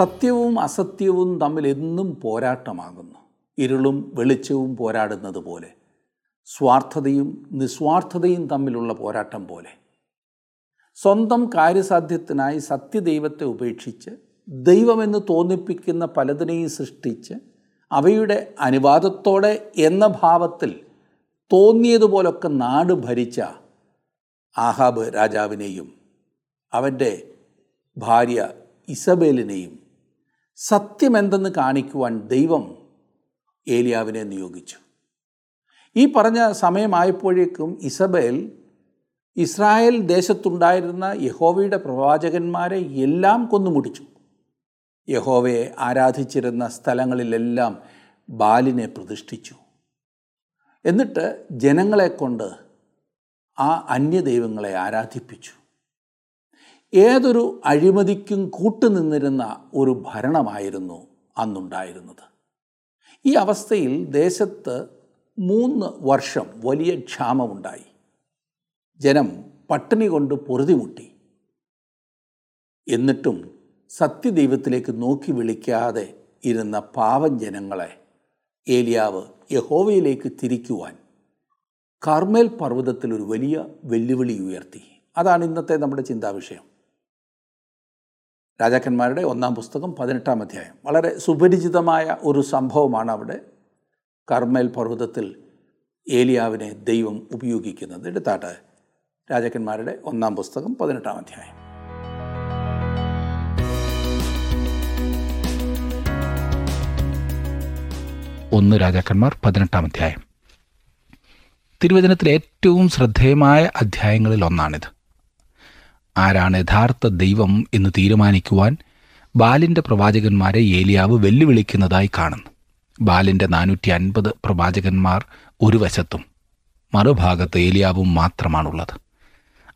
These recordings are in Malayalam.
സത്യവും അസത്യവും തമ്മിൽ എന്നും പോരാട്ടമാകുന്നു. ഇരുളും വെളിച്ചവും പോരാടുന്നത് പോലെ സ്വാർത്ഥതയും നിസ്വാർത്ഥതയും തമ്മിലുള്ള പോരാട്ടം പോലെ. സ്വന്തം കാര്യസാധ്യത്തിനായി സത്യദൈവത്തെ ഉപേക്ഷിച്ച് ദൈവമെന്ന് തോന്നിപ്പിക്കുന്ന പലതിനെയും സൃഷ്ടിച്ച് അവയുടെ അനുവാദത്തോടെ എന്ന ഭാവത്തിൽ തോന്നിയതുപോലൊക്കെ നാട് ഭരിച്ച ആഹാബ് രാജാവിനെയും അവന്റെ ഭാര്യ ഇസബേലിനെയും സത്യമെന്തെന്ന് കാണിക്കുവാൻ ദൈവം ഏലിയാവിനെ നിയോഗിച്ചു. ഈ പറഞ്ഞ സമയമായപ്പോഴേക്കും ഇസബേൽ ഇസ്രായേൽ ദേശത്തുണ്ടായിരുന്ന യഹോവയുടെ പ്രവാചകന്മാരെ എല്ലാം കൊന്നുമുടിച്ചു യഹോവയെ ആരാധിച്ചിരുന്ന സ്ഥലങ്ങളിലെല്ലാം ബാലിനെ പ്രതിഷ്ഠിച്ചു. എന്നിട്ട് ജനങ്ങളെ കൊണ്ട് ആ അന്യദൈവങ്ങളെ ആരാധിപ്പിച്ചു. ഏതൊരു അഴിമതിക്കും കൂട്ടുനിന്നിരുന്ന ഒരു ഭരണമായിരുന്നു അന്നുണ്ടായിരുന്നത്. ഈ അവസ്ഥയിൽ ദേശത്ത് മൂന്ന് വർഷം വലിയ ക്ഷാമമുണ്ടായി. ജനം പട്ടിണി കൊണ്ട് പൊറുതിമുട്ടി എന്നിട്ടും സത്യദൈവത്തിലേക്ക് നോക്കി വിളിക്കാതെ ഇരുന്ന പാവം ജനങ്ങളെ ഏലിയാവ് യഹോവയിലേക്ക് തിരിക്കുവാൻ കാർമേൽ പർവതത്തിൽ ഒരു വലിയ വെല്ലുവിളി ഉയർത്തി. അതാണ് ഇന്നത്തെ നമ്മുടെ ചിന്താവിഷയം. രാജാക്കന്മാരുടെ ഒന്നാം പുസ്തകം പതിനെട്ടാം അധ്യായം. വളരെ സുപരിചിതമായ ഒരു സംഭവമാണ് അവിടെ കർമ്മേൽ പർവതത്തിൽ ഏലിയാവിനെ ദൈവം ഉപയോഗിക്കുന്നത്. എടുത്താട്ട് രാജാക്കന്മാരുടെ ഒന്നാം പുസ്തകം പതിനെട്ടാം അധ്യായം. ഒന്ന് രാജാക്കന്മാർ പതിനെട്ടാം അധ്യായം. തിരുവചനത്തിലെ ഏറ്റവും ശ്രദ്ധേയമായ അധ്യായങ്ങളിൽ ഒന്നാണിത്. ആരാണ് യഥാർത്ഥ ദൈവം എന്ന് തീരുമാനിക്കുവാൻ ബാലിന്റെ പ്രവാചകന്മാരെ ഏലിയാവ് വെല്ലുവിളിക്കുന്നതായി കാണുന്നു. ബാലിന്റെ നാനൂറ്റി അൻപത് പ്രവാചകന്മാർ ഒരു വശത്തും മറുഭാഗത്ത് ഏലിയാവും മാത്രമാണുള്ളത്.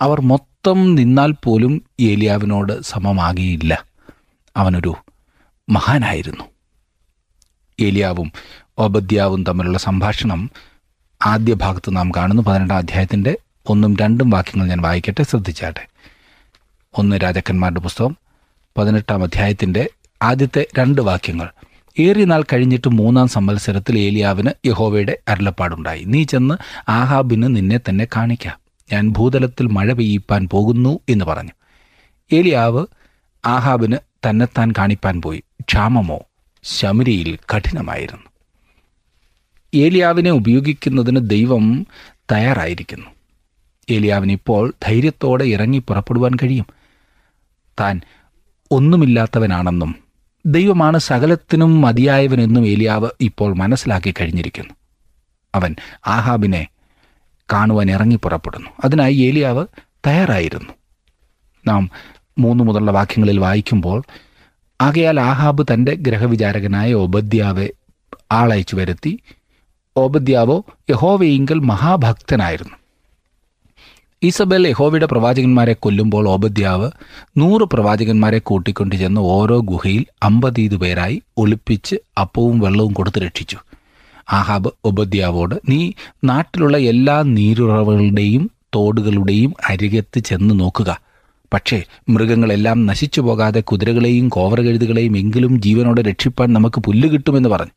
അവർ മൊത്തം നിന്നാൽ പോലും ഏലിയാവിനോട് സമമാകിയില്ല. അവനൊരു മഹാനായിരുന്നു. ഏലിയാവും ഓബദ്യാവും തമ്മിലുള്ള സംഭാഷണം ആദ്യ ഭാഗത്ത് നാം കാണുന്നു. പതിനെട്ടാം അധ്യായത്തിന്റെ ഒന്നും രണ്ടും വാക്യങ്ങൾ ഞാൻ വായിക്കട്ടെ ശ്രദ്ധിച്ചാട്ടെ. ഒന്ന് രാജാക്കന്മാരുടെ പുസ്തകം പതിനെട്ടാം അധ്യായത്തിന്റെ ആദ്യത്തെ രണ്ട് വാക്യങ്ങൾ. ഏറിയ നാൾ കഴിഞ്ഞിട്ട് മൂന്നാം സംവത്സരത്തിൽ ഏലിയാവിന് യഹോവയുടെ അരുളപ്പാടുണ്ടായി. നീ ചെന്ന് ആഹാബിന് നിന്നെ തന്നെ കാണിക്കാം. ഞാൻ ഭൂതലത്തിൽ മഴ പെയ്യിപ്പാൻ പോകുന്നു എന്ന് പറഞ്ഞു. ഏലിയാവ് ആഹാബിന് തന്നെത്താൻ കാണിപ്പാൻ പോയി. ക്ഷാമമോ? ശമരിയിൽ കഠിനമായിരുന്നു. ഏലിയാവിനെ ഉപയോഗിക്കുന്നതിന് ദൈവം തയ്യാറായിരിക്കുന്നു. ഏലിയാവിന് ഇപ്പോൾ ധൈര്യത്തോടെ ഇറങ്ങി പുറപ്പെടുവാൻ കഴിയും. താൻ ഒന്നുമില്ലാത്തവനാണെന്നും ദൈവമാണ് സകലത്തിനും മതിയായവനെന്നും ഏലിയാവ് ഇപ്പോൾ മനസ്സിലാക്കി കഴിഞ്ഞിരിക്കുന്നു. അവൻ ആഹാബിനെ കാണുവാൻ ഇറങ്ങി പുറപ്പെടുന്നു. അതിനായി ഏലിയാവ് തയ്യാറായിരുന്നു. നാം മൂന്ന് മുതലുള്ള വാക്യങ്ങളിൽ വായിക്കുമ്പോൾ ആകയാൽ ആഹാബ് തന്റെ ഗ്രഹവിചാരകനായ ഒബദ്യാവെ ആളയച്ചു വരുത്തി. ഓബദ്യാവോ യഹോവയെങ്കിൽ മഹാഭക്തനായിരുന്നു. ഈസബൽ യഹോവയുടെ പ്രവാചകന്മാരെ കൊല്ലുമ്പോൾ ഓബദ്യാവ് നൂറ് പ്രവാചകന്മാരെ കൂട്ടിക്കൊണ്ടു ചെന്ന് ഓരോ ഗുഹയിൽ അമ്പതീത് പേരായി ഒളിപ്പിച്ച് അപ്പവും വെള്ളവും കൊടുത്ത് രക്ഷിച്ചു. ആഹാബ് ഒബദ്യാവോട് നീ നാട്ടിലുള്ള എല്ലാ നീരുറവുകളുടെയും തോടുകളുടെയും അരികത്ത് ചെന്ന് നോക്കുക. പക്ഷേ മൃഗങ്ങളെല്ലാം നശിച്ചു പോകാതെ കുതിരകളെയും കോവറകഴുതുകളെയും എങ്കിലും ജീവനോടെ രക്ഷിപ്പാൻ നമുക്ക് പുല്ല് കിട്ടുമെന്ന് പറഞ്ഞു.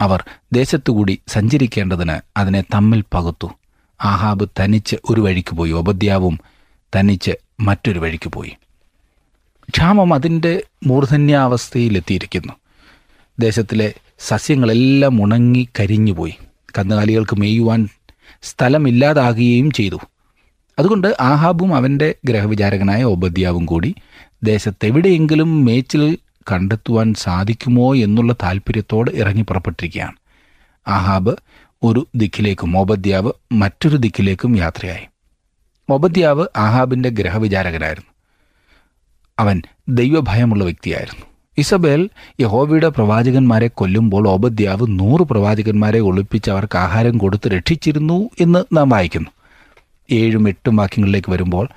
അവർ ദേശത്തുകൂടി സഞ്ചരിക്കേണ്ടതിന് അതിനെ തമ്മിൽ പകുത്തു. ആഹാബ് തനിച്ച് ഒരു വഴിക്ക് പോയി. ഒബദ്യാവും തനിച്ച് മറ്റൊരു വഴിക്ക് പോയി. ക്ഷാമം അതിന്റെ മൂർധന്യാവസ്ഥയിലെത്തിയിരിക്കുന്നു. ദേശത്തിലെ സസ്യങ്ങളെല്ലാം ഉണങ്ങി കരിഞ്ഞുപോയി കന്നുകാലികൾക്ക് മേയുവാൻ സ്ഥലമില്ലാതാകുകയും ചെയ്തു. അതുകൊണ്ട് ആഹാബും അവന്റെ ഗ്രഹവിചാരകനായ ഒബദ്യാവും കൂടി ദേശത്തെവിടെയെങ്കിലും മേച്ചിൽ കണ്ടെത്തുവാൻ സാധിക്കുമോ എന്നുള്ള താല്പര്യത്തോട് ഇറങ്ങി പുറപ്പെട്ടിരിക്കുകയാണ്. ആഹാബ് ഒരു ദിക്കിലേക്കും ഓബദ്യാവ് മറ്റൊരു ദിക്കിലേക്കും യാത്രയായി. ഓബദ്യാവ് ആഹാബിന്റെ ഗ്രഹവിചാരകനായിരുന്നു. അവൻ ദൈവഭയമുള്ള വ്യക്തിയായിരുന്നു. ഇസബേൽ യഹോവയുടെ പ്രവാചകന്മാരെ കൊല്ലുമ്പോൾ ഓബദ്യാവ് നൂറ് പ്രവാചകന്മാരെ ഒളിപ്പിച്ച് അവർക്ക് ആഹാരം കൊടുത്ത് രക്ഷിച്ചിരുന്നു എന്ന് നാം വായിക്കുന്നു. ഏഴും എട്ടും വാക്യങ്ങളിലേക്ക് വരുമ്പോൾ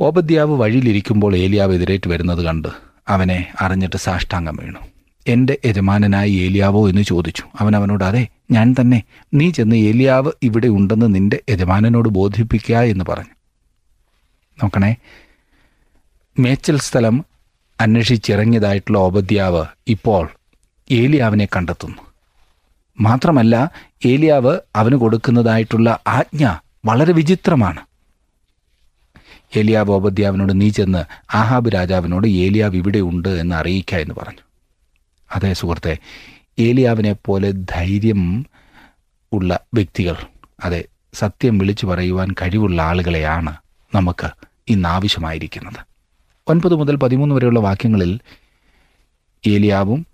ഓബദ്യാവ് വഴിയിലിരിക്കുമ്പോൾ ഏലിയാവ് എതിരേറ്റ് വരുന്നത് കണ്ട് അവനെ അറിഞ്ഞിട്ട് സാഷ്ടാംഗം വീണു. എന്റെ യജമാനനായി ഏലിയാവോ? എന്ന് ചോദിച്ചു. അവൻ അവനോട് അതെ ഞാൻ തന്നെ നീ ചെന്ന് ഏലിയാവ് ഇവിടെ ഉണ്ടെന്ന് നിന്റെ യജമാനനോട് ബോധിപ്പിക്കുക എന്ന് പറഞ്ഞു. നോക്കണേ മേച്ചൽ സ്ഥലം അന്വേഷിച്ചിറങ്ങിയതായിട്ടുള്ള ഓപദ്യാവ് ഇപ്പോൾ ഏലിയാവിനെ കണ്ടെത്തുന്നു. മാത്രമല്ല ഏലിയാവ് അവന് കൊടുക്കുന്നതായിട്ടുള്ള ആജ്ഞ വളരെ വിചിത്രമാണ്. ഏലിയാവ് ഓപദ്യാവിനോട് നീ ചെന്ന് ആഹാബ് രാജാവിനോട് ഏലിയാവ് ഇവിടെ ഉണ്ട് എന്ന് അറിയിക്കുക എന്ന് പറഞ്ഞു. അതേ സുഹൃത്തെ ഏലിയാവിനെ പോലെ ധൈര്യം ഉള്ള വ്യക്തികൾ അതെ സത്യം വിളിച്ചു പറയുവാൻ കഴിവുള്ള ആളുകളെയാണ് നമുക്ക് ഇന്ന് ആവശ്യമായിരിക്കുന്നത്. ഒൻപത് മുതൽ പതിമൂന്ന് വരെയുള്ള വാക്യങ്ങളിൽ ഏലിയാവും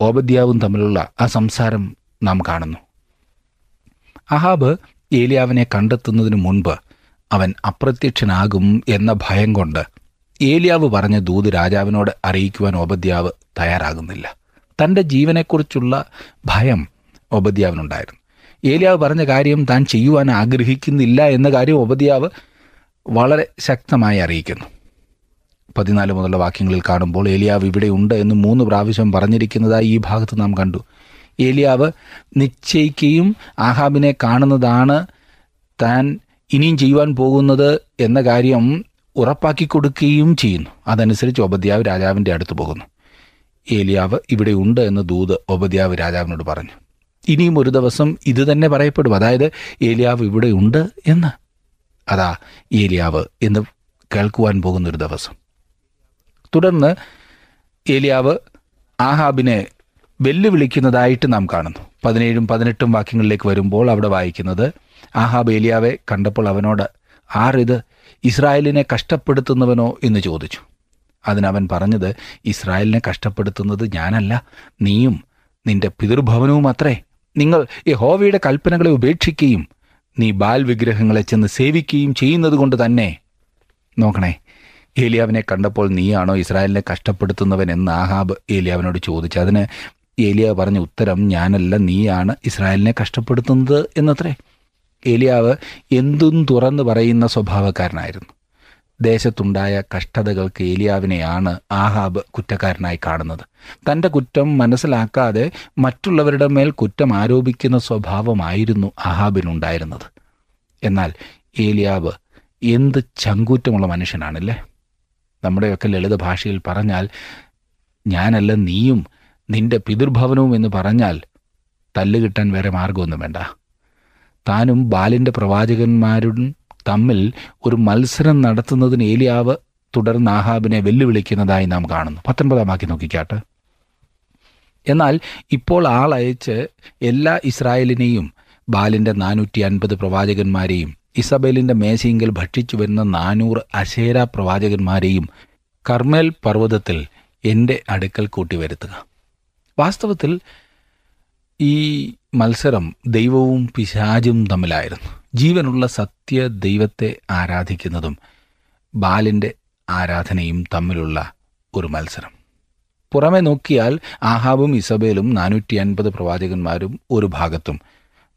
ഓബദ്യാവും തമ്മിലുള്ള ആ സംസാരം നാം കാണുന്നു. അഹാബ് ഏലിയാവിനെ കണ്ടെത്തുന്നതിന് മുൻപ് അവൻ അപ്രത്യക്ഷനാകും എന്ന ഭയം കൊണ്ട് ഏലിയാവ് പറഞ്ഞ ദൂത് രാജാവിനോട് അറിയിക്കുവാൻ ഓബദ്യാവ് തയ്യാറാകുന്നില്ല. തന്റെ ജീവനെക്കുറിച്ചുള്ള ഭയം ഉപദ്യാവിനുണ്ടായിരുന്നു ഏലിയാവ് പറഞ്ഞ കാര്യം താൻ ചെയ്യുവാൻ ആഗ്രഹിക്കുന്നില്ല എന്ന കാര്യം ഉപദ്യാവ് വളരെ ശക്തമായി അറിയിക്കുന്നു. പതിനാല് മുതലുള്ള വാക്യങ്ങളിൽ കാണുമ്പോൾ ഏലിയാവ് ഇവിടെ ഉണ്ട് എന്ന് മൂന്ന് പ്രാവശ്യം പറഞ്ഞിരിക്കുന്നതായി ഈ ഭാഗത്ത് നാം കണ്ടു. ഏലിയാവ് നിശ്ചയിക്കുകയും ആഹാബിനെ കാണുന്നതാണ് താൻ ഇനിയും ചെയ്യുവാൻ പോകുന്നത് എന്ന കാര്യം ഉറപ്പാക്കി കൊടുക്കുകയും ചെയ്യുന്നു. അതനുസരിച്ച് ഒബദ്യാവ് രാജാവിന്റെ അടുത്ത് പോകുന്നു. ഏലിയാവ് ഇവിടെ ഉണ്ട് എന്ന് ദൂത് ഒബദ്യാവ് രാജാവിനോട് പറഞ്ഞു. ഇനിയും ഒരു ദിവസം ഇത് തന്നെ പറയപ്പെടും. അതായത് ഏലിയാവ് ഇവിടെ ഉണ്ട് എന്ന്. അതാ ഏലിയാവ് എന്ന് കേൾക്കുവാൻ പോകുന്നൊരു ദിവസം. തുടർന്ന് ഏലിയാവ് ആഹാബിനെ വെല്ലുവിളിക്കുന്നതായിട്ട് നാം കാണുന്നു. പതിനേഴും പതിനെട്ടും വാക്യങ്ങളിലേക്ക് വരുമ്പോൾ അവിടെ വായിക്കുന്നത് ആഹാബ് ഏലിയാവെ കണ്ടപ്പോൾ അവനോട് ആറിത് ഇസ്രായേലിനെ കഷ്ടപ്പെടുത്തുന്നവനോ? എന്ന് ചോദിച്ചു. അതിനവൻ പറഞ്ഞത് ഇസ്രായേലിനെ കഷ്ടപ്പെടുത്തുന്നത് ഞാനല്ല നീയും നിന്റെ പിതൃഭവനവും അത്രേ നിങ്ങൾ യഹോവയുടെ കൽപ്പനകളെ ഉപേക്ഷിക്കുകയും നീ ബാൽ വിഗ്രഹങ്ങളെ ചെന്ന് സേവിക്കുകയും ചെയ്യുന്നത് കൊണ്ട് തന്നെ. നോക്കണേ ഏലിയാവിനെ കണ്ടപ്പോൾ നീയാണോ ഇസ്രായേലിനെ കഷ്ടപ്പെടുത്തുന്നവൻ? എന്ന് ആഹാബ് ഏലിയാവിനോട് ചോദിച്ചു. അതിന് ഏലിയാവ് പറഞ്ഞ ഉത്തരം ഞാനല്ല നീയാണ് ഇസ്രായേലിനെ കഷ്ടപ്പെടുത്തുന്നത് എന്നത്രേ. ഏലിയാവ് എന്തും തുറന്ന് പറയുന്ന സ്വഭാവക്കാരനായിരുന്നു. ദേശത്തുണ്ടായ കഷ്ടതകൾക്ക് ഏലിയാവിനെയാണ് ആഹാബ് കുറ്റക്കാരനായി കാണുന്നത്. തന്റെ കുറ്റം മനസ്സിലാക്കാതെ മറ്റുള്ളവരുടെ മേൽ കുറ്റം ആരോപിക്കുന്ന സ്വഭാവമായിരുന്നു ആഹാബിനുണ്ടായിരുന്നത്. എന്നാൽ ഏലിയാവ് എന്ത് ചങ്കൂറ്റമുള്ള മനുഷ്യനാണല്ലേ? നമ്മുടെയൊക്കെ ലളിത ഭാഷയിൽ പറഞ്ഞാൽ ഞാനല്ല നീയും നിന്റെ പിതൃഭവനവും എന്ന് പറഞ്ഞാൽ തല്ലുകിട്ടാൻ വേറെ മാർഗമൊന്നും വേണ്ട. താനും ബാലിന്റെ പ്രവാചകന്മാരും തമ്മിൽ ഒരു മത്സരം നടത്തുന്നതിന് ഏലിയാവ് തുടർന്ന് ആഹാബിനെ വെല്ലുവിളിക്കുന്നതായി നാം കാണുന്നു. പത്തൊൻപതാം ആക്കി നോക്കിക്കാട്ട്. എന്നാൽ ഇപ്പോൾ ആളയച്ച് എല്ലാ ഇസ്രായേലിനെയും ബാലിന്റെ നാനൂറ്റി അൻപത് പ്രവാചകന്മാരെയും ഇസബേലിന്റെ മേശയെങ്കിൽ ഭക്ഷിച്ചു വരുന്ന നാനൂറ് അശേര പ്രവാചകന്മാരെയും കർമേൽ പർവതത്തിൽ എന്റെ അടുക്കൽ കൂട്ടിവരുത്തുക. വാസ്തവത്തിൽ ഈ മത്സരം ദൈവവും പിശാചും തമ്മിലായിരുന്നു. ജീവനുള്ള സത്യ ദൈവത്തെ ആരാധിക്കുന്നതും ബാലിന്റെ ആരാധനയും തമ്മിലുള്ള ഒരു മത്സരം. പുറമെ നോക്കിയാൽ ആഹാബും ഇസബേലും നാനൂറ്റി അൻപത് പ്രവാചകന്മാരും ഒരു ഭാഗത്തും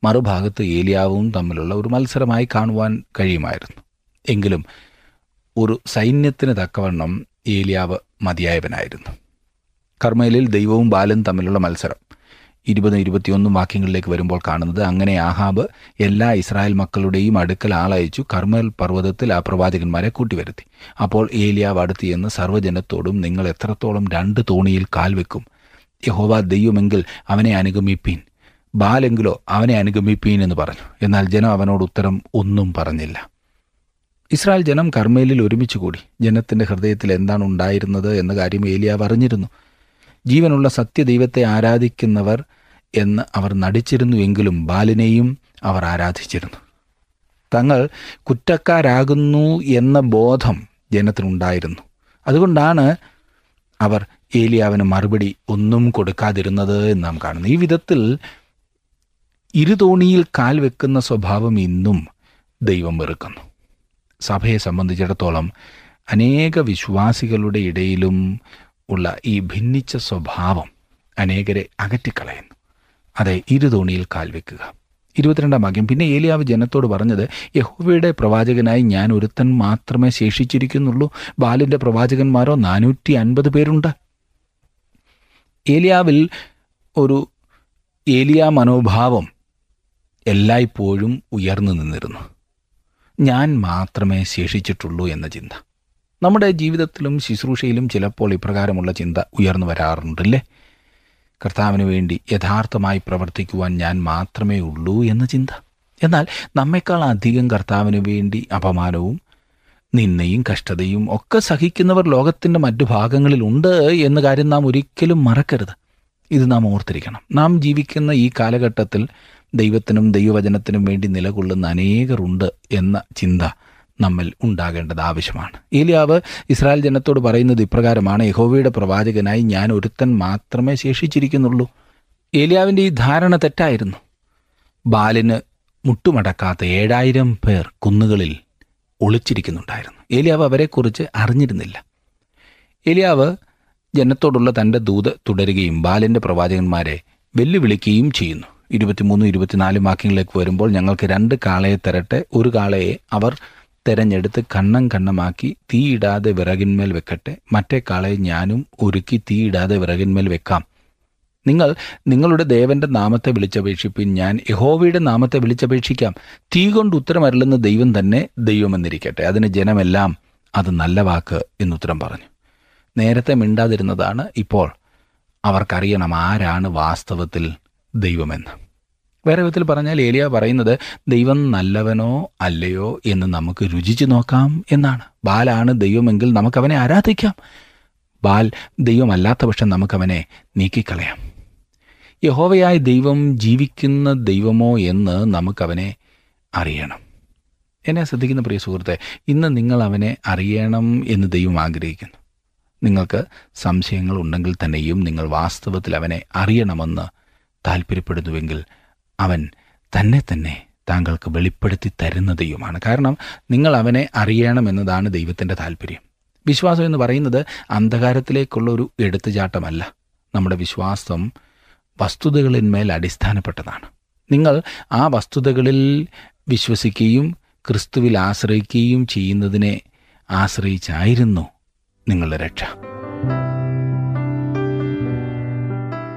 മറുഭാഗത്ത് ഏലിയാവും തമ്മിലുള്ള ഒരു മത്സരമായി കാണുവാൻ കഴിയുമായിരുന്നു. എങ്കിലും ഒരു സൈന്യത്തിന് തക്കവണ്ണം ഏലിയാവ് മതിയായവനായിരുന്നു. കർമ്മയിലിൽ ദൈവവും ബാലും തമ്മിലുള്ള മത്സരം ഇരുപത് ഇരുപത്തിയൊന്നും വാക്യങ്ങളിലേക്ക് വരുമ്പോൾ കാണുന്നത് അങ്ങനെ ആഹാബ് എല്ലാ ഇസ്രായേൽ മക്കളുടെയും അടുക്കൽ ആളയച്ചു കർമ്മൽ പർവതത്തിൽ ആ പ്രവാചകന്മാരെ കൂട്ടിവരുത്തി. അപ്പോൾ ഏലിയാവ് അടുത്ത് ചെന്ന് സർവജനത്തോടും നിങ്ങൾ എത്രത്തോളം രണ്ട് തോണിയിൽ കാൽ വെക്കും? യഹോവ ദൈവമെങ്കിൽ അവനെ അനുഗമിപ്പീൻ. ബാലെങ്കിലോ അവനെ അനുഗമിപ്പീൻ എന്ന് പറഞ്ഞു. എന്നാൽ ജനം അവനോട് ഉത്തരം ഒന്നും പറഞ്ഞില്ല. ഇസ്രായേൽ ജനം കർമ്മേലിൽ ഒരുമിച്ച് കൂടി. ജനത്തിന്റെ ഹൃദയത്തിൽ എന്താണ് ഉണ്ടായിരുന്നത് എന്ന കാര്യം ഏലിയാവ് അറിഞ്ഞിരുന്നു. ജീവനുള്ള സത്യദൈവത്തെ ആരാധിക്കുന്നവർ എന്ന് അവർ നടിച്ചിരുന്നുവെങ്കിലും ബാലിനെയും അവർ ആരാധിച്ചിരുന്നു. തങ്ങൾ കുറ്റക്കാരാകുന്നു എന്ന ബോധം ജനത്തിനുണ്ടായിരുന്നു. അതുകൊണ്ടാണ് അവർ ഏലിയാവിന് മറുപടി ഒന്നും കൊടുക്കാതിരുന്നത് എന്ന് നാം കാണുന്നു ഈ വിധത്തിൽ ഇരുതോണിയിൽ കാൽ വെക്കുന്ന സ്വഭാവം ഇന്നും ദൈവം വെറുക്കുന്നു. സഭയെ സംബന്ധിച്ചിടത്തോളം അനേക വിശ്വാസികളുടെ ഇടയിലും ഉള്ള ഈ ഭിന്നിച്ച സ്വഭാവം അനേകരെ അകറ്റിക്കളയുന്നു. അതെ ഇരുതോണിയിൽ കാൽ വെക്കുക. ഇരുപത്തിരണ്ടാം വാക്യം. പിന്നെ ഏലിയാവ് ജനത്തോട് പറഞ്ഞത് യഹോവയുടെ പ്രവാചകനായി ഞാൻ ഒരുത്തൻ മാത്രമേ ശേഷിച്ചിരിക്കുന്നുള്ളൂ. ബാലിന്റെ പ്രവാചകന്മാരോ നാനൂറ്റി അൻപത് പേരുണ്ട്. ഏലിയാവിൽ ഒരു ഏലിയ മനോഭാവം എല്ലായ്പ്പോഴും ഉയർന്നു നിന്നിരുന്നു. ഞാൻ മാത്രമേ ശേഷിച്ചിട്ടുള്ളൂ എന്ന ചിന്ത. നമ്മുടെ ജീവിതത്തിലും ശുശ്രൂഷയിലും ചിലപ്പോൾ ഇപ്രകാരമുള്ള ചിന്ത ഉയർന്നു വരാറുണ്ടല്ലേ? കർത്താവിന് വേണ്ടി യഥാർത്ഥമായി പ്രവർത്തിക്കുവാൻ ഞാൻ മാത്രമേ ഉള്ളൂ എന്ന ചിന്ത. എന്നാൽ നമ്മേക്കാൾ അധികം കർത്താവിന് വേണ്ടി അപമാനവും നിന്നയും കഷ്ടതയും ഒക്കെ സഹിക്കുന്നവർ ലോകത്തിന്റെ മറ്റു ഭാഗങ്ങളിലുണ്ട് എന്ന കാര്യം നാം ഒരിക്കലും മറക്കരുത്. ഇത് നാം ഓർത്തിരിക്കണം. നാം ജീവിക്കുന്ന ഈ കാലഘട്ടത്തിൽ ദൈവത്തിനും ദൈവവചനത്തിനും വേണ്ടി നിലകൊള്ളുന്ന അനേകരുണ്ട് എന്ന ചിന്ത നമ്മിൽ ഉണ്ടാകേണ്ടത് ആവശ്യമാണ്. ഏലിയാവ് ഇസ്രായേൽ ജനത്തോട് പറയുന്നത് ഇപ്രകാരമാണ് യഹോവയുടെ പ്രവാചകനായി ഞാൻ ഒരുത്തൻ മാത്രമേ ശേഷിച്ചിരിക്കുന്നുള്ളൂ. ഏലിയാവിന്റെ ഈ ധാരണ തെറ്റായിരുന്നു. ബാലിന് മുട്ടുമടക്കാത്ത ഏഴായിരം പേർ കുന്നുകളിൽ ഒളിച്ചിരിക്കുന്നുണ്ടായിരുന്നു. ഏലിയാവ് അവരെക്കുറിച്ച് അറിഞ്ഞിരുന്നില്ല. ഏലിയാവ് ജനത്തോടുള്ള തന്റെ ദൂത് തുടരുകയും ബാലിന്റെ പ്രവാചകന്മാരെ വെല്ലുവിളിക്കുകയും ചെയ്യുന്നു. ഇരുപത്തിമൂന്നും ഇരുപത്തിനാലും വാക്യങ്ങളിലേക്ക് വരുമ്പോൾ ഞങ്ങൾക്ക് രണ്ട് കാളയെ തരട്ടെ ഒരു കാളയെ അവർ തെരഞ്ഞെടുത്ത് കണ്ണം കണ്ണമാക്കി തീയിടാതെ വിറകിന്മേൽ വെക്കട്ടെ. മറ്റേ കാളെ ഞാനും ഒരുക്കി തീയിടാതെ വിറകിന്മേൽ വെക്കാം. നിങ്ങൾ നിങ്ങളുടെ ദേവന്റെ നാമത്തെ വിളിച്ചപേക്ഷിപ്പിൻ ഞാൻ യഹോവയുടെ നാമത്തെ വിളിച്ചപേക്ഷിക്കാം. തീ കൊണ്ട് ഉത്തരമരുളുന്ന ദൈവം തന്നെ ദൈവമെന്നിരിക്കട്ടെ. അതിന് ജനമെല്ലാം അത് നല്ല വാക്ക് എന്നുത്തരം പറഞ്ഞു. നേരത്തെ മിണ്ടാതിരുന്നതാണ് ഇപ്പോൾ. അവർക്കറിയണം ആരാണ് വാസ്തവത്തിൽ ദൈവമെന്ന്. വേറെ വിധത്തിൽ പറഞ്ഞാൽ ഏലിയ പറയുന്നത് ദൈവം നല്ലവനോ അല്ലയോ എന്ന് നമുക്ക് രുചിച്ചു നോക്കാം എന്നാണ്. ബാലാണ് ദൈവമെങ്കിൽ നമുക്കവനെ ആരാധിക്കാം. ബാൽ ദൈവമല്ലാത്ത പക്ഷം നമുക്കവനെ നീക്കിക്കളയാം. യഹോവയായ ദൈവം ജീവിക്കുന്ന ദൈവമോ എന്ന് നമുക്കവനെ അറിയണം. എന്നെ ശ്രദ്ധിക്കുന്ന പ്രിയ സുഹൃത്തെ ഇന്ന് നിങ്ങൾ അവനെ അറിയണം എന്ന് ദൈവം ആഗ്രഹിക്കുന്നു. നിങ്ങൾക്ക് സംശയങ്ങൾ ഉണ്ടെങ്കിൽ തന്നെയും നിങ്ങൾ വാസ്തവത്തിൽ അവനെ അറിയണമെന്ന് താല്പര്യപ്പെടുന്നുവെങ്കിൽ അവൻ തന്നെ തന്നെ താങ്കൾക്ക് വെളിപ്പെടുത്തി തരുന്നതയുമാണ്. കാരണം നിങ്ങൾ അവനെ അറിയണമെന്നതാണ് ദൈവത്തിന്റെ താല്പര്യം വിശ്വാസം എന്ന് പറയുന്നത് അന്ധകാരത്തിലേക്കുള്ള ഒരു എടുത്തുചാട്ടമല്ല. നമ്മുടെ വിശ്വാസം വസ്തുതകളിന്മേൽ അടിസ്ഥാനപ്പെട്ടതാണ്. നിങ്ങൾ ആ വസ്തുതകളിൽ വിശ്വസിക്കുകയും ക്രിസ്തുവിൽ ആശ്രയിക്കുകയും ചെയ്യുന്നതിനെ ആശ്രയിച്ചായിരുന്നു നിങ്ങളുടെ രക്ഷ.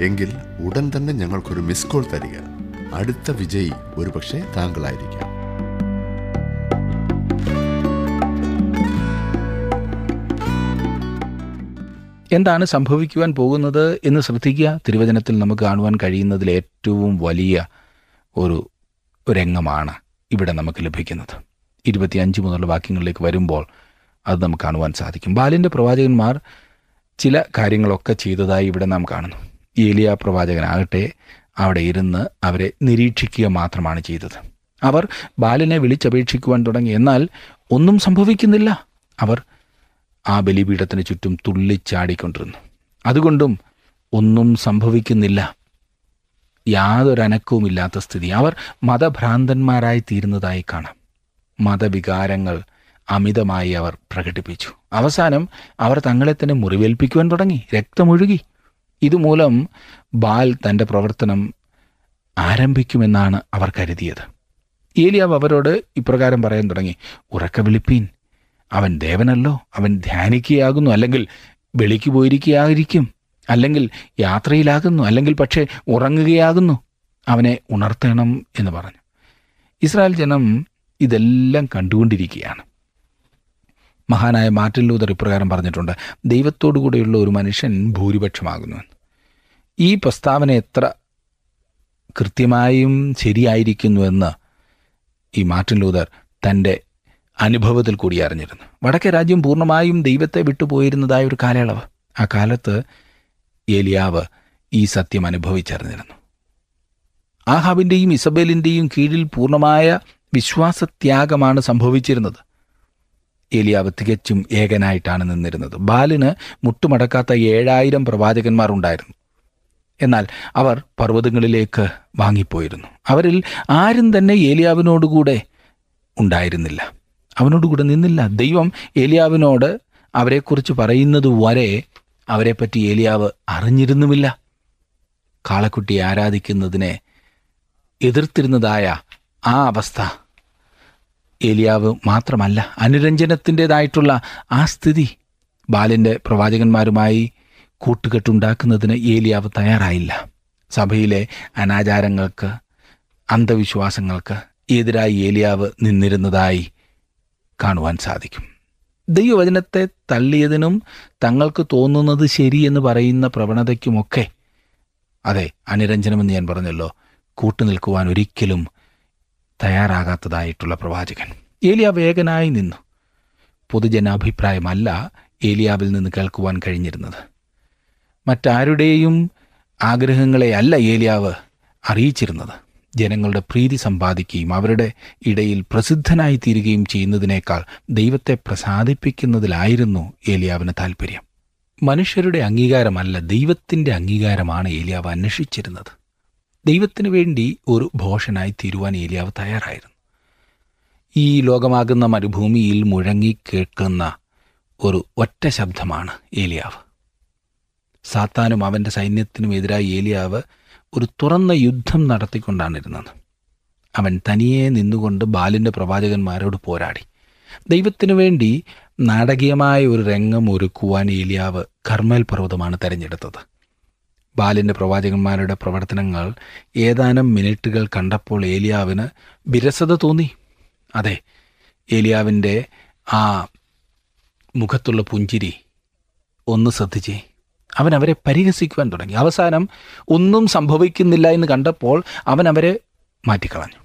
എങ്കിൽ ഉടൻ തന്നെ ഞങ്ങൾക്കൊരു മിസ് കോൾ തരിക. അടുത്ത വിജയി ഒരുപക്ഷെ താങ്കളായിരിക്കാം. എന്താണ് സംഭവിക്കുവാൻ പോകുന്നത് എന്ന് ശ്രദ്ധിക്കുക. തിരുവചനത്തിൽ നമുക്ക് കാണുവാൻ കഴിയുന്നതിൽ ഏറ്റവും വലിയ ഒരു രംഗമാണ് ഇവിടെ നമുക്ക് ലഭിക്കുന്നത്. ഇരുപത്തിയഞ്ച് മുതലുള്ള വാക്യങ്ങളിലേക്ക് വരുമ്പോൾ അത് നമുക്ക് കാണുവാൻ സാധിക്കും. ബാലിന്റെ പ്രവാചകന്മാർ ചില കാര്യങ്ങളൊക്കെ ചെയ്തതായി ഇവിടെ നാം കാണുന്നു. ഏലിയ പ്രവാചകനാകട്ടെ അവിടെ ഇരുന്ന് അവരെ നിരീക്ഷിക്കുക മാത്രമാണ് ചെയ്തത്. അവർ ബാലിനെ വിളിച്ചപേക്ഷിക്കുവാൻ തുടങ്ങി. എന്നാൽ ഒന്നും സംഭവിക്കുന്നില്ല. അവർ ആ ബലിപീഠത്തിന് ചുറ്റും തുള്ളിച്ചാടിക്കൊണ്ടിരുന്നു. അതുകൊണ്ടും ഒന്നും സംഭവിക്കുന്നില്ല. യാതൊരനക്കവുമില്ലാത്ത സ്ഥിതി. അവർ മതഭ്രാന്തന്മാരായി തീരുന്നതായി കാണാം. മതവികാരങ്ങൾ അമിതമായി അവർ പ്രകടിപ്പിച്ചു. അവസാനം അവർ തങ്ങളെ തന്നെ മുറിവേൽപ്പിക്കുവാൻ തുടങ്ങി. രക്തമൊഴുകി. ഇതുമൂലം ബാൽ തന്റെ പ്രവർത്തനം ആരംഭിക്കുമെന്നാണ് അവർ കരുതിയത്. ഏലിയാവ് അവരോട് ഇപ്രകാരം പറയാൻ തുടങ്ങി. ഉറക്ക വിളിപ്പീൻ. അവൻ ദേവനല്ലോ. അവൻ ധ്യാനിക്കുകയാകുന്നു. അല്ലെങ്കിൽ വെളിക്ക് പോയിരിക്കുകയായിരിക്കും. അല്ലെങ്കിൽ യാത്രയിലാകുന്നു. അല്ലെങ്കിൽ പക്ഷേ ഉറങ്ങുകയാകുന്നു. അവനെ ഉണർത്തണം എന്ന് പറഞ്ഞു. ഇസ്രായേൽ ജനം ഇതെല്ലാം കണ്ടുകൊണ്ടിരിക്കുകയാണ്. മഹാനായ മാർട്ടിൻ ലൂതർ ഇപ്രകാരം പറഞ്ഞിട്ടുണ്ട് ദൈവത്തോടു കൂടെയുള്ള ഒരു മനുഷ്യൻ ഭൂരിപക്ഷമാകുന്നു. ഈ പ്രസ്താവന എത്ര കൃത്യമായും ശരിയായിരിക്കുന്നുവെന്ന് ഈ മാർട്ടിൻ ലൂതർ തന്റെ അനുഭവത്തിൽ കൂടി അറിഞ്ഞിരുന്നു. വടക്കേ രാജ്യം പൂർണമായും ദൈവത്തെ വിട്ടുപോയിരുന്നതായ ഒരു കാലയളവ്. ആ കാലത്ത് ഏലിയാവ് ഈ സത്യം അനുഭവിച്ചറിഞ്ഞിരുന്നു. ആഹാബിന്റെയും ഇസബേലിന്റെയും കീഴിൽ പൂർണമായ വിശ്വാസത്യാഗമാണ് സംഭവിച്ചിരുന്നത്. ഏലിയാവ് തികച്ചും ഏകനായിട്ടാണ് നിന്നിരുന്നത്. ബാലിന് മുട്ടുമടക്കാത്ത ഏഴായിരം പ്രവാചകന്മാർ ഉണ്ടായിരുന്നു. എന്നാൽ അവർ പർവതങ്ങളിലേക്ക് വാങ്ങിപ്പോയിരുന്നു. അവരിൽ ആരും തന്നെ ഏലിയാവിനോടുകൂടെ ഉണ്ടായിരുന്നില്ല. അവനോടുകൂടെ നിന്നില്ല. ദൈവം ഏലിയാവിനോട് അവരെക്കുറിച്ച് പറയുന്നത് വരെ അവരെപ്പറ്റി ഏലിയാവ് അറിഞ്ഞിരുന്നുമില്ല. കാളക്കുട്ടിയെ ആരാധിക്കുന്നതിനെ എതിർത്തിരുന്നതായ ആ അവസ്ഥ ഏലിയാവ് മാത്രമല്ല അനുരഞ്ജനത്തിന്റെതായിട്ടുള്ള ആ സ്ഥിതി ബാലന്റെ പ്രവാചകന്മാരുമായി കൂട്ടുകെട്ടുണ്ടാക്കുന്നതിന് ഏലിയാവ് തയ്യാറായില്ല. സഭയിലെ അനാചാരങ്ങൾക്ക് അന്ധവിശ്വാസങ്ങൾക്ക് എതിരായി ഏലിയാവ് നിന്നിരുന്നതായി കാണുവാൻ സാധിക്കും. ദൈവവചനത്തെ തള്ളിയതിനും തങ്ങൾക്ക് തോന്നുന്നത് ശരിയെന്ന് പറയുന്ന പ്രവണതയ്ക്കുമൊക്കെ അതെ അനുരഞ്ജനമെന്ന് ഞാൻ പറഞ്ഞല്ലോ കൂട്ടുനിൽക്കുവാൻ ഒരിക്കലും തയ്യാറാകാത്തതായിട്ടുള്ള പ്രവാചകൻ. ഏലിയ വേഗനായി നിന്നു. പൊതുജനാഭിപ്രായമല്ല ഏലിയാവിൽ നിന്ന് കേൾക്കുവാൻ കഴിഞ്ഞിരുന്നത്. മറ്റാരുടെയും ആഗ്രഹങ്ങളെ അല്ല ഏലിയാവ് അറിയിച്ചിരുന്നത്. ജനങ്ങളുടെ പ്രീതി സമ്പാദിക്കുകയും അവരുടെ ഇടയിൽ പ്രസിദ്ധനായി തീരുകയും ചെയ്യുന്നതിനേക്കാൾ ദൈവത്തെ പ്രസാദിപ്പിക്കുന്നതിലായിരുന്നു ഏലിയാവിന് താല്പര്യം മനുഷ്യരുടെ അംഗീകാരമല്ല ദൈവത്തിന്റെ അംഗീകാരമാണ് ഏലിയാവ് അന്വേഷിച്ചിരുന്നത്. ദൈവത്തിന് വേണ്ടി ഒരു ഭോഷനായി തീരുവാൻ ഏലിയാവ് തയ്യാറായിരുന്നു. ഈ ലോകമാകുന്ന മരുഭൂമിയിൽ മുഴങ്ങി കേൾക്കുന്ന ഒരു ഒറ്റ ശബ്ദമാണ് ഏലിയാവ്. സാത്താനും അവന്റെ സൈന്യത്തിനും എതിരായി ഏലിയാവ് ഒരു തുറന്ന യുദ്ധം നടത്തിക്കൊണ്ടാണ് ഇരുന്നത്. അവൻ തനിയെ നിന്നുകൊണ്ട് ബാലിന്റെ പ്രവാചകന്മാരോട് പോരാടി. ദൈവത്തിനു വേണ്ടി നാടകീയമായ ഒരു രംഗം ഒരുക്കുവാൻ ഏലിയാവ് കർമ്മൽ പർവതമാണ് തെരഞ്ഞെടുത്തത്. ബാലിന്റെ പ്രവാചകന്മാരുടെ പ്രവർത്തനങ്ങൾ ഏതാനും മിനിറ്റുകൾ കണ്ടപ്പോൾ ഏലിയാവിന് വിരസത തോന്നി. അതെ ഏലിയാവിന്റെ ആ മുഖത്തുള്ള പുഞ്ചിരി ഒന്ന് ശ്രദ്ധിച്ചേ. അവൻ അവരെ പരിഹസിക്കുവാൻ തുടങ്ങി. അവസാനം ഒന്നും സംഭവിക്കുന്നില്ല എന്ന് കണ്ടപ്പോൾ അവൻ അവരെ മാറ്റിക്കളഞ്ഞു.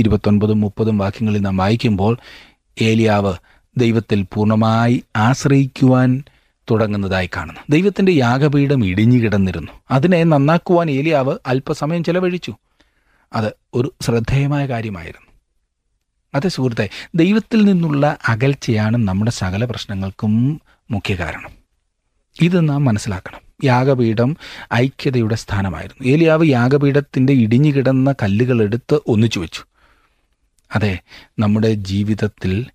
ഇരുപത്തൊൻപതും മുപ്പതും വാക്യങ്ങളിൽ നാം വായിക്കുമ്പോൾ ഏലിയാവ് ദൈവത്തിൽ പൂർണമായി ആശ്രയിക്കുവാൻ തുടങ്ങുന്നതായി കാണുന്നു. ദൈവത്തിന്റെ യാഗപീഠം ഇടിഞ്ഞു കിടന്നിരുന്നു. അതിനെ നന്നാക്കുവാൻ ഏലിയാവ് അല്പസമയം ചെലവഴിച്ചു. അത് ഒരു ശ്രദ്ധേയമായ കാര്യമായിരുന്നു. അതെ സുഹൃത്തെ ദൈവത്തിൽ നിന്നുള്ള അകൽച്ചയാണ് നമ്മുടെ സകല പ്രശ്നങ്ങൾക്കും മുഖ്യ കാരണം. ഇത് നാം മനസ്സിലാക്കണം. യാഗപീഠം ഐക്യതയുടെ സ്ഥാനമായിരുന്നു. ഏലിയാവ് യാഗപീഠത്തിന്റെ ഇടിഞ്ഞു കിടന്ന കല്ലുകൾ എടുത്ത് ഒന്നിച്ചു വെച്ചു. അതെ നമ്മുടെ ജീവിതത്തിൽ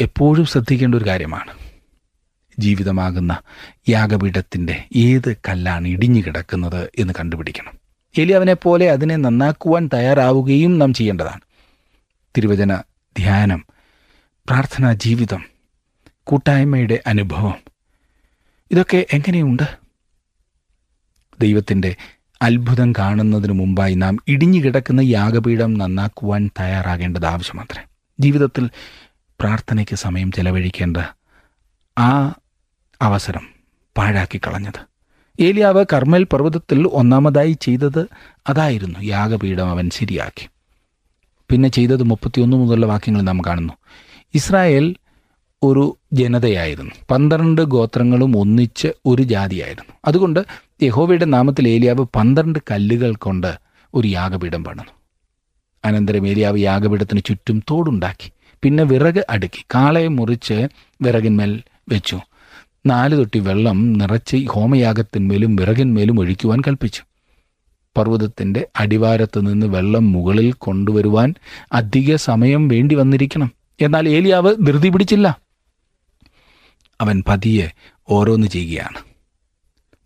എപ്പോഴും ശ്രദ്ധിക്കേണ്ട ഒരു കാര്യമാണ്. ജീവിതമാകുന്ന യാഗപീഠത്തിന്റെ ഏത് കല്ലാണ് ഇടിഞ്ഞു കിടക്കുന്നത് എന്ന് കണ്ടുപിടിക്കണം. ഏലിയാവിനെ പോലെ അതിനെ നന്നാക്കുവാൻ തയ്യാറാവുകയും നാം ചെയ്യേണ്ടതാണ്. തിരുവചന ധ്യാനം പ്രാർത്ഥനാ ജീവിതം കൂട്ടായ്മയുടെ അനുഭവം ഇതൊക്കെ എങ്ങനെയുണ്ട്? ദൈവത്തിന്റെ അത്ഭുതം കാണുന്നതിന് മുമ്പായി നാം ഇടിഞ്ഞു കിടക്കുന്ന യാഗപീഠം നന്നാക്കുവാൻ തയ്യാറാകേണ്ടത് ആവശ്യമത്രേ. ജീവിതത്തിൽ പ്രാർത്ഥനയ്ക്ക് സമയം ചെലവഴിക്കേണ്ട ആ അവസരം പാഴാക്കി കളഞ്ഞത്. ഏലിയാവ് കർമ്മൽ പർവതത്തിൽ ഒന്നാമതായി ചെയ്തത് അതായിരുന്നു യാഗപീഠം അവൻ ശരിയാക്കി. പിന്നെ ചെയ്തത് മുപ്പത്തിയൊന്ന് മുതലുള്ള വാക്യങ്ങൾ നാം കാണുന്നു. ഇസ്രായേൽ ഒരു ജനതയായിരുന്നു. പന്ത്രണ്ട് ഗോത്രങ്ങളും ഒന്നിച്ച് ഒരു ജാതിയായിരുന്നു. അതുകൊണ്ട് യഹോവയുടെ നാമത്തിൽ ഏലിയാവ് പന്ത്രണ്ട് കല്ലുകൾ കൊണ്ട് ഒരു യാഗപീഠം പണിതു. അനന്തരം ഏലിയാവ് യാഗപീഠത്തിന് ചുറ്റും തോടുണ്ടാക്കി. പിന്നെ വിറക് അടുക്കി. കാളയെ മുറിച്ച് വിറകിന്മേൽ വെച്ചു. നാല് തൊട്ടി വെള്ളം നിറച്ച് ഹോമയാഗത്തിന്മേലും വിറകിന്മേലും ഒഴിക്കുവാൻ കൽപ്പിച്ചു. പർവതത്തിന്റെ അടിവാരത്ത് നിന്ന് വെള്ളം മുകളിൽ കൊണ്ടുവരുവാൻ അധിക സമയം വേണ്ടി വന്നിരിക്കണം. എന്നാൽ ഏലിയാവ് ധൃതി പിടിച്ചില്ല. അവൻ പതിയെ ഓരോന്ന് ചെയ്യുകയാണ്.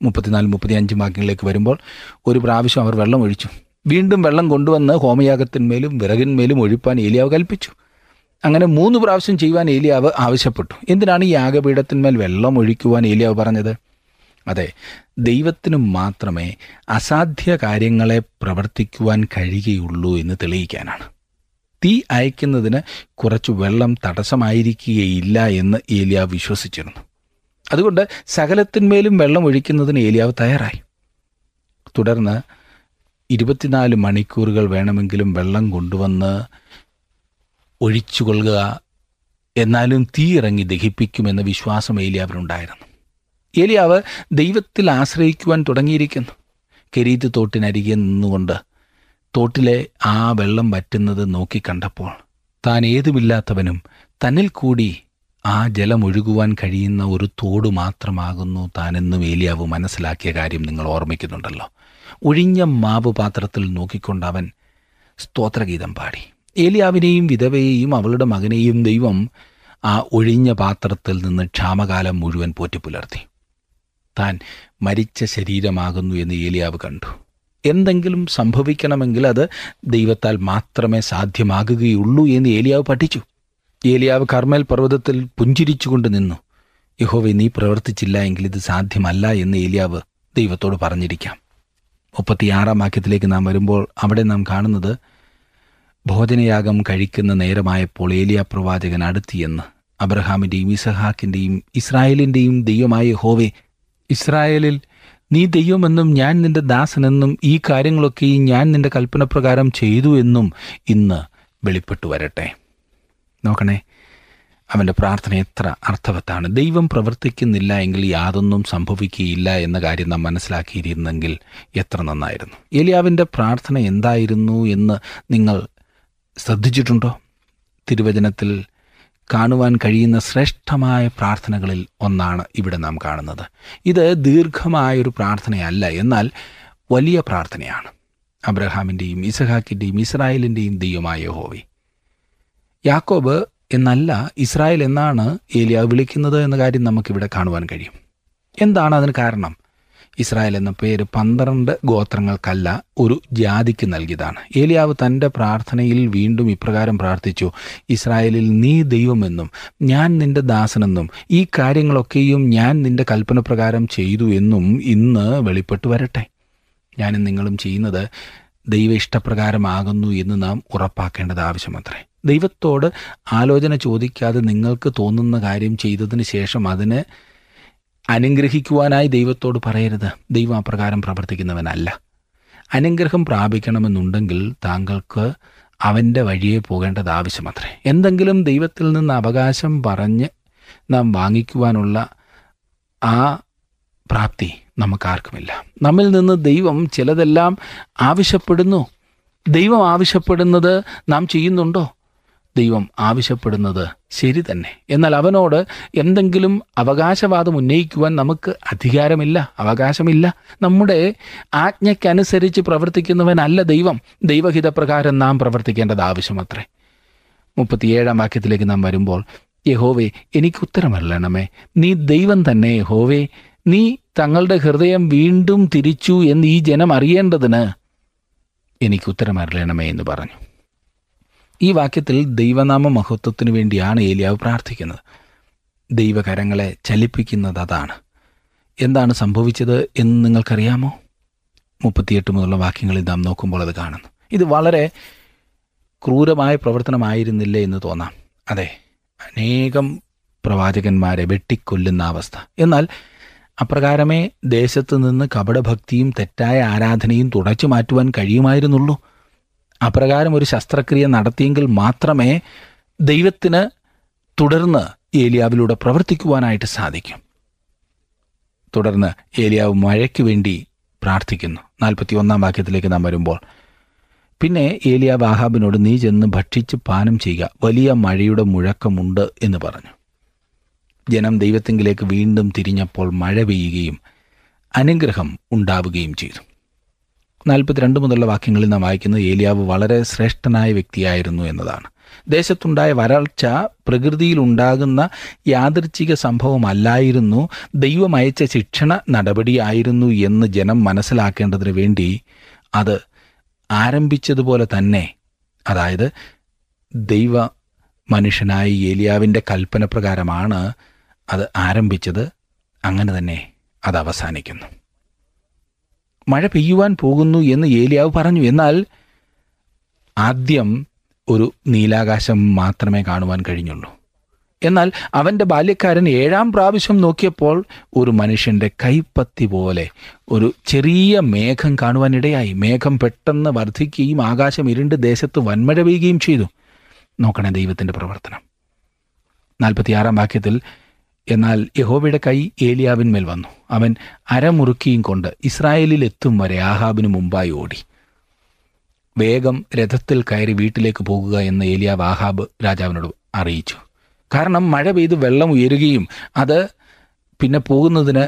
മുപ്പത്തിനാല് മുപ്പത്തിയഞ്ച് വാക്യങ്ങളിലേക്ക് വരുമ്പോൾ ഒരു പ്രാവശ്യം അവർ വെള്ളം ഒഴിച്ചു. വീണ്ടും വെള്ളം കൊണ്ടുവന്ന് ഹോമയാഗത്തിന്മേലും വിറകിന്മേലും ഒഴിപ്പാൻ ഏലിയാവ് കൽപ്പിച്ചു. അങ്ങനെ മൂന്ന് പ്രാവശ്യം ചെയ്യുവാൻ ഏലിയാവ് ആവശ്യപ്പെട്ടു. എന്തിനാണ് ഈ യാഗപീഠത്തിന്മേൽ വെള്ളം ഒഴിക്കുവാൻ ഏലിയാവ് പറഞ്ഞത്? അതെ ദൈവത്തിനു മാത്രമേ അസാധ്യ കാര്യങ്ങളെ പ്രവർത്തിക്കുവാൻ കഴിയുകയുള്ളൂ എന്ന് തെളിയിക്കാനാണ്. തീ അയക്കുന്നതിന് കുറച്ച് വെള്ളം തടസ്സമായിരിക്കുകയില്ല എന്ന് ഏലിയാവ് വിശ്വസിച്ചിരുന്നു. അതുകൊണ്ട് സകലത്തിന്മേലും വെള്ളം ഒഴിക്കുന്നതിന് ഏലിയാവ് തയ്യാറായി. തുടർന്ന് ഇരുപത്തിനാല് മണിക്കൂറുകൾ വേണമെങ്കിലും വെള്ളം കൊണ്ടുവന്ന് ഒഴിച്ചുകൊള്ളുക എന്നാലും തീ ഇറങ്ങി ദഹിപ്പിക്കുമെന്ന വിശ്വാസം ഏലിയാവിനുണ്ടായിരുന്നു. ഏലിയാവ് ദൈവത്തിൽ ആശ്രയിക്കുവാൻ തുടങ്ങിയിരിക്കുന്നു. കെരീത്ത് തോട്ടിനരികെ നിന്നുകൊണ്ട് തോട്ടിലെ ആ വെള്ളം വറ്റുന്നത് നോക്കിക്കണ്ടപ്പോൾ താൻ ഏതുമില്ലാത്തവനും തന്നിൽ കൂടി ആ ജലം ഒഴുകുവാൻ കഴിയുന്ന ഒരു തോട് മാത്രമാകുന്നു താനെന്നും ഏലിയാവ് മനസ്സിലാക്കിയ കാര്യം നിങ്ങൾ ഓർമ്മിക്കുന്നുണ്ടല്ലോ. ഒഴിഞ്ഞ മാവ് പാത്രത്തിൽ നോക്കിക്കൊണ്ട് അവൻ സ്തോത്രഗീതം പാടി. ഏലിയാവിനെയും വിധവയെയും അവളുടെ മകനെയും ദൈവം ആ ഒഴിഞ്ഞ പാത്രത്തിൽ നിന്ന് ക്ഷാമകാലം മുഴുവൻ പോറ്റിപ്പുലർത്തി താൻ മരിച്ച ശരീരമാകുന്നു എന്ന് ഏലിയാവ് കണ്ടു. എന്തെങ്കിലും സംഭവിക്കണമെങ്കിൽ അത് ദൈവത്താൽ മാത്രമേ സാധ്യമാകുകയുള്ളൂ എന്ന് ഏലിയാവ് പഠിച്ചു. ഏലിയാവ് കർമ്മൽ പർവതത്തിൽ പുഞ്ചിരിച്ചുകൊണ്ട് നിന്നു. യഹോവെ നീ പ്രവർത്തിച്ചില്ല എങ്കിൽ ഇത് സാധ്യമല്ല എന്ന് ഏലിയാവ് ദൈവത്തോട് പറഞ്ഞിരിക്കാം. മുപ്പത്തിയാറാം വാക്യത്തിലേക്ക് നാം വരുമ്പോൾ അവിടെ നാം കാണുന്നത് ഭോജനയാഗം കഴിക്കുന്ന നേരമായപ്പോൾ ഏലിയ പ്രവാചകൻ അടുത്തിയെന്ന് അബ്രഹാമിന്റെയും ഇസഹാക്കിന്റെയും ഇസ്രായേലിന്റെയും ദൈവമായ യഹോവേ ഇസ്രായേലിൽ നീ ദൈവമെന്നും ഞാൻ നിന്റെ ദാസനെന്നും ഈ കാര്യങ്ങളൊക്കെയും ഞാൻ നിന്റെ കൽപ്പനപ്രകാരം ചെയ്തു എന്നും ഇന്ന് വെളിപ്പെട്ടു വരട്ടെ. നോക്കണേ അവന്റെ പ്രാർത്ഥന എത്ര അർത്ഥവത്താണ്. ദൈവം പ്രവർത്തിക്കുന്നില്ല എങ്കിൽ യാതൊന്നും സംഭവിക്കുകയില്ല എന്ന കാര്യം നാം മനസ്സിലാക്കിയിരുന്നെങ്കിൽ എത്ര നന്നായിരുന്നു. എലിയാവിന്റെ പ്രാർത്ഥന എന്തായിരുന്നു എന്ന് നിങ്ങൾ ശ്രദ്ധിച്ചിട്ടുണ്ടോ? തിരുവചനത്തിൽ കാണുവാൻ കഴിയുന്ന ശ്രേഷ്ഠമായ പ്രാർത്ഥനകളിൽ ഒന്നാണ് ഇവിടെ നാം കാണുന്നത്. ഇത് ദീർഘമായൊരു പ്രാർത്ഥനയല്ല എന്നാൽ വലിയ പ്രാർത്ഥനയാണ്. അബ്രഹാമിന്റെയും ഇസഹാക്കിന്റെയും ഇസ്രായേലിന്റെയും ദൈവമായ ഹോവി യാക്കോബ് എന്നല്ല ഇസ്രായേൽ എന്നാണ് ഏലിയ വിളിക്കുന്നത് എന്ന കാര്യം നമുക്കിവിടെ കാണുവാൻ കഴിയും. എന്താണ് അതിന് കാരണം? ഇസ്രായേൽ എന്ന പേര് പന്ത്രണ്ട് ഗോത്രങ്ങൾക്കല്ല ഒരു ജാതിക്ക് നൽകിയതാണ്. ഏലിയാവ് തന്റെ പ്രാർത്ഥനയിൽ വീണ്ടും ഇപ്രകാരം പ്രാർത്ഥിച്ചു ഇസ്രായേലിൽ നീ ദൈവമെന്നും ഞാൻ നിന്റെ ദാസനെന്നും ഈ കാര്യങ്ങളൊക്കെയും ഞാൻ നിന്റെ കൽപ്പന പ്രകാരം ചെയ്തു എന്നും ഇന്ന് വെളിപ്പെട്ടു വരട്ടെ. ഞാനും നിങ്ങളും ചെയ്യുന്നത് ദൈവ ഇഷ്ടപ്രകാരമാകുന്നു എന്ന് നാം ഉറപ്പാക്കേണ്ടത് ആവശ്യമത്രേ. ദൈവത്തോട് ആലോചന ചോദിക്കാതെ നിങ്ങൾക്ക് തോന്നുന്ന കാര്യം ചെയ്തതിന് ശേഷം അതിന് അനുഗ്രഹിക്കുവാനായി ദൈവത്തോട് പറയരുത്. ദൈവം അപ്രകാരം പ്രവർത്തിക്കുന്നവനല്ല. അനുഗ്രഹം പ്രാപിക്കണമെന്നുണ്ടെങ്കിൽ താങ്കൾക്ക് അവന്റെ വഴിയെ പോകേണ്ടത് ആവശ്യമത്രേ. എന്തെങ്കിലും ദൈവത്തിൽ നിന്ന് അവകാശം പറഞ്ഞ് നാം വാങ്ങിക്കുവാനുള്ള ആ പ്രാപ്തി നമുക്കാർക്കുമില്ല. നമ്മിൽ നിന്ന് ദൈവം ചിലതെല്ലാം ആവശ്യപ്പെടുന്നു. ദൈവം ആവശ്യപ്പെടുന്നത് നാം ചെയ്യുന്നുണ്ടോ? ദൈവം ആവശ്യപ്പെടുന്നത് ശരി തന്നെ. എന്നാൽ അവനോട് എന്തെങ്കിലും അവകാശവാദം ഉന്നയിക്കുവാൻ നമുക്ക് അധികാരമില്ല അവകാശമില്ല. നമ്മുടെ ആജ്ഞയ്ക്കനുസരിച്ച് പ്രവർത്തിക്കുന്നവനല്ല ദൈവം. ദൈവഹിതപ്രകാരം നാം പ്രവർത്തിക്കേണ്ടത് ആവശ്യമത്രേ. മുപ്പത്തിയേഴാം വാക്യത്തിലേക്ക് നാം വരുമ്പോൾ യഹോവേ എനിക്ക് ഉത്തരമല്ലണമേ നീ ദൈവം തന്നെ യഹോവേ. നീ തങ്ങളുടെ ഹൃദയം വീണ്ടും തിരിച്ചു എന്ന് ഈ ജനം അറിയേണ്ടതിന് എനിക്ക് ഉത്തരമറിയണമേ എന്ന് പറഞ്ഞു. ഈ വാക്യത്തിൽ ദൈവനാമ മഹത്വത്തിനു വേണ്ടിയാണ് ഏലിയാവ് പ്രാർത്ഥിക്കുന്നത്. ദൈവകരങ്ങളെ ചലിപ്പിക്കുന്നത് അതാണ്. എന്താണ് സംഭവിച്ചത് എന്ന് നിങ്ങൾക്കറിയാമോ? മുപ്പത്തിയെട്ട് മുതലുള്ള വാക്യങ്ങൾ നാം നോക്കുമ്പോൾ അത് കാണുന്നു. ഇത് വളരെ ക്രൂരമായ പ്രവർത്തനമായിരുന്നില്ല എന്ന് തോന്നാം. അതെ അനേകം പ്രവാചകന്മാരെ വെട്ടിക്കൊല്ലുന്ന അവസ്ഥ. എന്നാൽ അപ്രകാരമേ ദേശത്ത് നിന്ന് കപടഭക്തിയും തെറ്റായ ആരാധനയും തുടച്ചു മാറ്റുവാൻ കഴിയുമായിരുന്നുള്ളൂ. അപ്രകാരം ഒരു ശസ്ത്രക്രിയ നടത്തിയെങ്കിൽ മാത്രമേ ദൈവത്തിന് തുടർന്ന് ഏലിയാവിലൂടെ പ്രവർത്തിക്കുവാനായിട്ട് സാധിക്കും. തുടർന്ന് ഏലിയാവ് മഴയ്ക്ക് വേണ്ടി പ്രാർത്ഥിക്കുന്നു. നാൽപ്പത്തി ഒന്നാം വാക്യത്തിലേക്ക് നാം വരുമ്പോൾ പിന്നെ ഏലിയാവ് ആഹാബിനോട് നീ ചെന്ന് ഭക്ഷിച്ച് പാനം ചെയ്യുക. വലിയ മഴയുടെ മുഴക്കമുണ്ട് എന്ന് പറഞ്ഞു. ജനം ദൈവത്തെങ്കിലേക്ക് വീണ്ടും തിരിഞ്ഞപ്പോൾ മഴ പെയ്യുകയും അനുഗ്രഹം ഉണ്ടാവുകയും ചെയ്തു. നാൽപ്പത്തിരണ്ട് മുതലുള്ള വാക്യങ്ങളിൽ നാം വായിക്കുന്നത് ഏലിയാവ് വളരെ ശ്രേഷ്ഠനായ വ്യക്തിയായിരുന്നു എന്നതാണ്. ദേശത്തുണ്ടായ വരൾച്ച പ്രകൃതിയിലുണ്ടാകുന്ന യാദൃച്ഛിക സംഭവമല്ലായിരുന്നു. ദൈവം അയച്ച ശിക്ഷണ നടപടിയായിരുന്നു എന്ന് ജനം മനസ്സിലാക്കേണ്ടതിന് വേണ്ടി അത് ആരംഭിച്ചതുപോലെ തന്നെ അതായത് ദൈവ മനുഷ്യനായ ഏലിയാവിന്റെ കൽപ്പന പ്രകാരമാണ് അത് ആരംഭിച്ചത്. അങ്ങനെ തന്നെ അത് അവസാനിക്കുന്നു. മഴ പെയ്യുവാൻ പോകുന്നു എന്ന് ഏലിയാവ് പറഞ്ഞു. എന്നാൽ ആദ്യം ഒരു നീലാകാശം മാത്രമേ കാണുവാൻ കഴിഞ്ഞുള്ളൂ. എന്നാൽ അവന്റെ ബാല്യക്കാരൻ ഏഴാം പ്രാവശ്യം നോക്കിയപ്പോൾ ഒരു മനുഷ്യന്റെ കൈപ്പത്തി പോലെ ഒരു ചെറിയ മേഘം കാണുവാനിടയായി. മേഘം പെട്ടെന്ന് വർദ്ധിക്കുകയും ആകാശം ഇരുണ്ട് ദേശത്ത് വൻമഴ പെയ്യുകയും ചെയ്തു. നോക്കണേ ദൈവത്തിന്റെ പ്രവർത്തനം. നാൽപ്പത്തിയാറാം വാക്യത്തിൽ എന്നാൽ യഹോവയുടെ കൈ ഏലിയാവിന്മേൽ വന്നു. അവൻ അരമുറുക്കിയും കൊണ്ട് ഇസ്രായേലിൽ എത്തും വരെ ആഹാബിന് മുമ്പായി ഓടി. വേഗം രഥത്തിൽ കയറി വീട്ടിലേക്ക് പോകുക എന്ന് ഏലിയാവ് ആഹാബ് രാജാവിനോട് അറിയിച്ചു. കാരണം മഴ പെയ്ത് വെള്ളം ഉയരുകയും അത് പിന്നെ പോകുന്നതിന്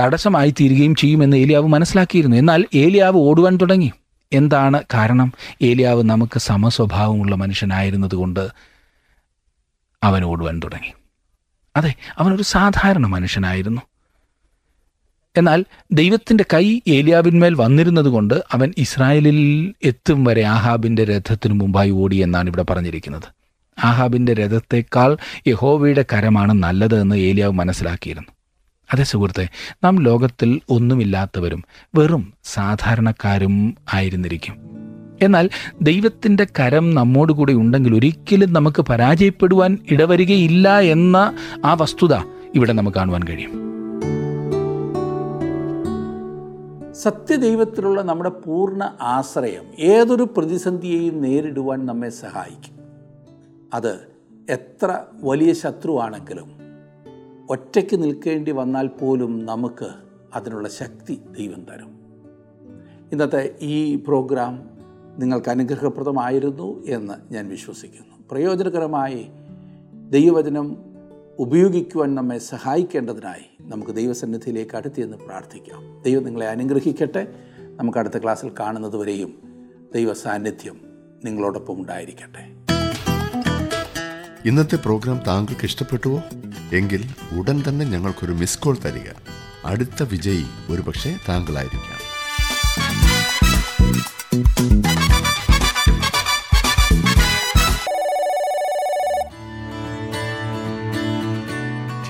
തടസ്സമായി തീരുകയും ചെയ്യുമെന്ന് ഏലിയാവ് മനസ്സിലാക്കിയിരുന്നു. എന്നാൽ ഏലിയാവ് ഓടുവാൻ തുടങ്ങി. എന്താണ് കാരണം? ഏലിയാവ് നമുക്ക് സമസ്വഭാവമുള്ള മനുഷ്യനായിരുന്നതുകൊണ്ട് അവൻ ഓടുവാൻ തുടങ്ങി. അതെ അവനൊരു സാധാരണ മനുഷ്യനായിരുന്നു. എന്നാൽ ദൈവത്തിന്റെ കൈ ഏലിയാവിന്മേൽ വന്നിരുന്നതുകൊണ്ട് അവൻ ഇസ്രായേലിൽ എത്തും വരെ ആഹാബിന്റെ രഥത്തിനു മുമ്പായി ഓടി എന്നാണ് ഇവിടെ പറഞ്ഞിരിക്കുന്നത്. ആഹാബിന്റെ രഥത്തേക്കാൾ യഹോവയുടെ കരമാണ് നല്ലത് എന്ന് ഏലിയാവ് മനസ്സിലാക്കിയിരുന്നു. അതേ സുഹൃത്തെ നാം ലോകത്തിൽ ഒന്നുമില്ലാത്തവരും വെറും സാധാരണക്കാരും ആയിരുന്നിരിക്കും. എന്നാൽ ദൈവത്തിന്റെ കരം നമ്മോടുകൂടെ ഉണ്ടെങ്കിൽ ഒരിക്കലും നമുക്ക് പരാജയപ്പെടുവാൻ ഇടവരികയില്ല എന്ന ആ വസ്തുത ഇവിടെ നമുക്ക് കാണുവാൻ കഴിയും. സത്യദൈവത്തിലുള്ള നമ്മുടെ പൂർണ ആശ്രയം ഏതൊരു പ്രതിസന്ധിയെയും നേരിടുവാൻ നമ്മെ സഹായിക്കും. അത് എത്ര വലിയ ശത്രുവാണെങ്കിലും ഒറ്റയ്ക്ക് നിൽക്കേണ്ടി വന്നാൽ പോലും നമുക്ക് അതിനുള്ള ശക്തി ദൈവം തരും. ഇന്നത്തെ ഈ പ്രോഗ്രാം നിങ്ങൾക്ക് അനുഗ്രഹപ്രദമായിരുന്നു എന്ന് ഞാൻ വിശ്വസിക്കുന്നു. പ്രയോജനകരമായി ദൈവവചനം ഉപയോഗിക്കുവാൻ നമ്മെ സഹായിക്കേണ്ടതിനായി നമുക്ക് ദൈവസന്നിധിയിലേക്ക് അടുത്തിയെന്ന് പ്രാർത്ഥിക്കാം. ദൈവം നിങ്ങളെ അനുഗ്രഹിക്കട്ടെ. നമുക്ക് അടുത്ത ക്ലാസ്സിൽ കാണുന്നത് വരെയും ദൈവ സാന്നിധ്യം നിങ്ങളോടൊപ്പം ഉണ്ടായിരിക്കട്ടെ. ഇന്നത്തെ പ്രോഗ്രാം താങ്കൾക്ക് ഇഷ്ടപ്പെട്ടുവോ? എങ്കിൽ ഉടൻ തന്നെ ഞങ്ങൾക്കൊരു മിസ് കോൾ തരിക. അടുത്ത വിജയി ഒരുപക്ഷെ താങ്കളായിരിക്കാം.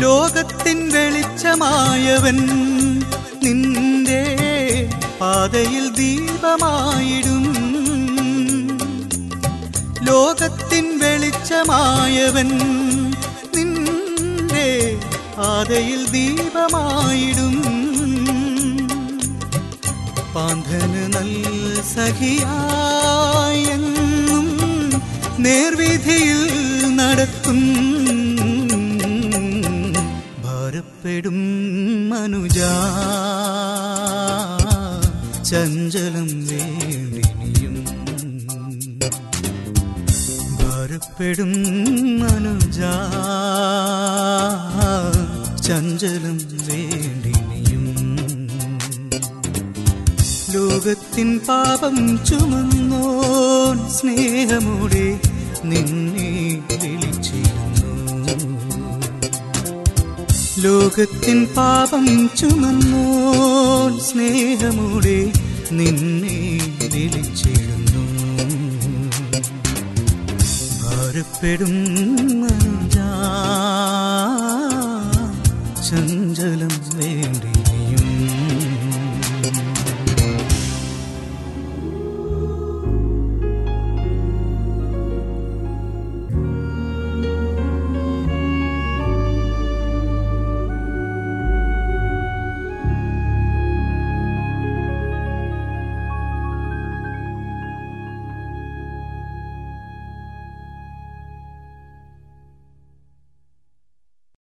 ലോകത്തിൻ വെളിച്ചമായവൻ നിന്റെ പാതയിൽ ദീപമായിടും. ലോകത്തിൻ വെളിച്ചമായവൻ നിന്റെ പാതയിൽ ദീപമായിടും. പാന്ധന് നല്ല സഖിയായെന്നും നേർവിധിയിൽ നടത്തും ഭാരപ്പെടും മനുജ ചഞ്ചലം വേണ്ടിനിയും ഭാരപ്പെടും മനുജ ചഞ്ചലം വേണ്ടിനിയും ലോകത്തിൻ പാപം ചുമന്നോൻ സ്നേഹമോടെ നിന്നെ വിളിച്ചിരുന്നു ലോകത്തിൻ പാപം ചുമന്നോൻ സ്നേഹമൂടെ നിന്നെ വിളിച്ചിരുന്നു. ഭാരപ്പെടും ചഞ്ചലം ചന്ദ്ര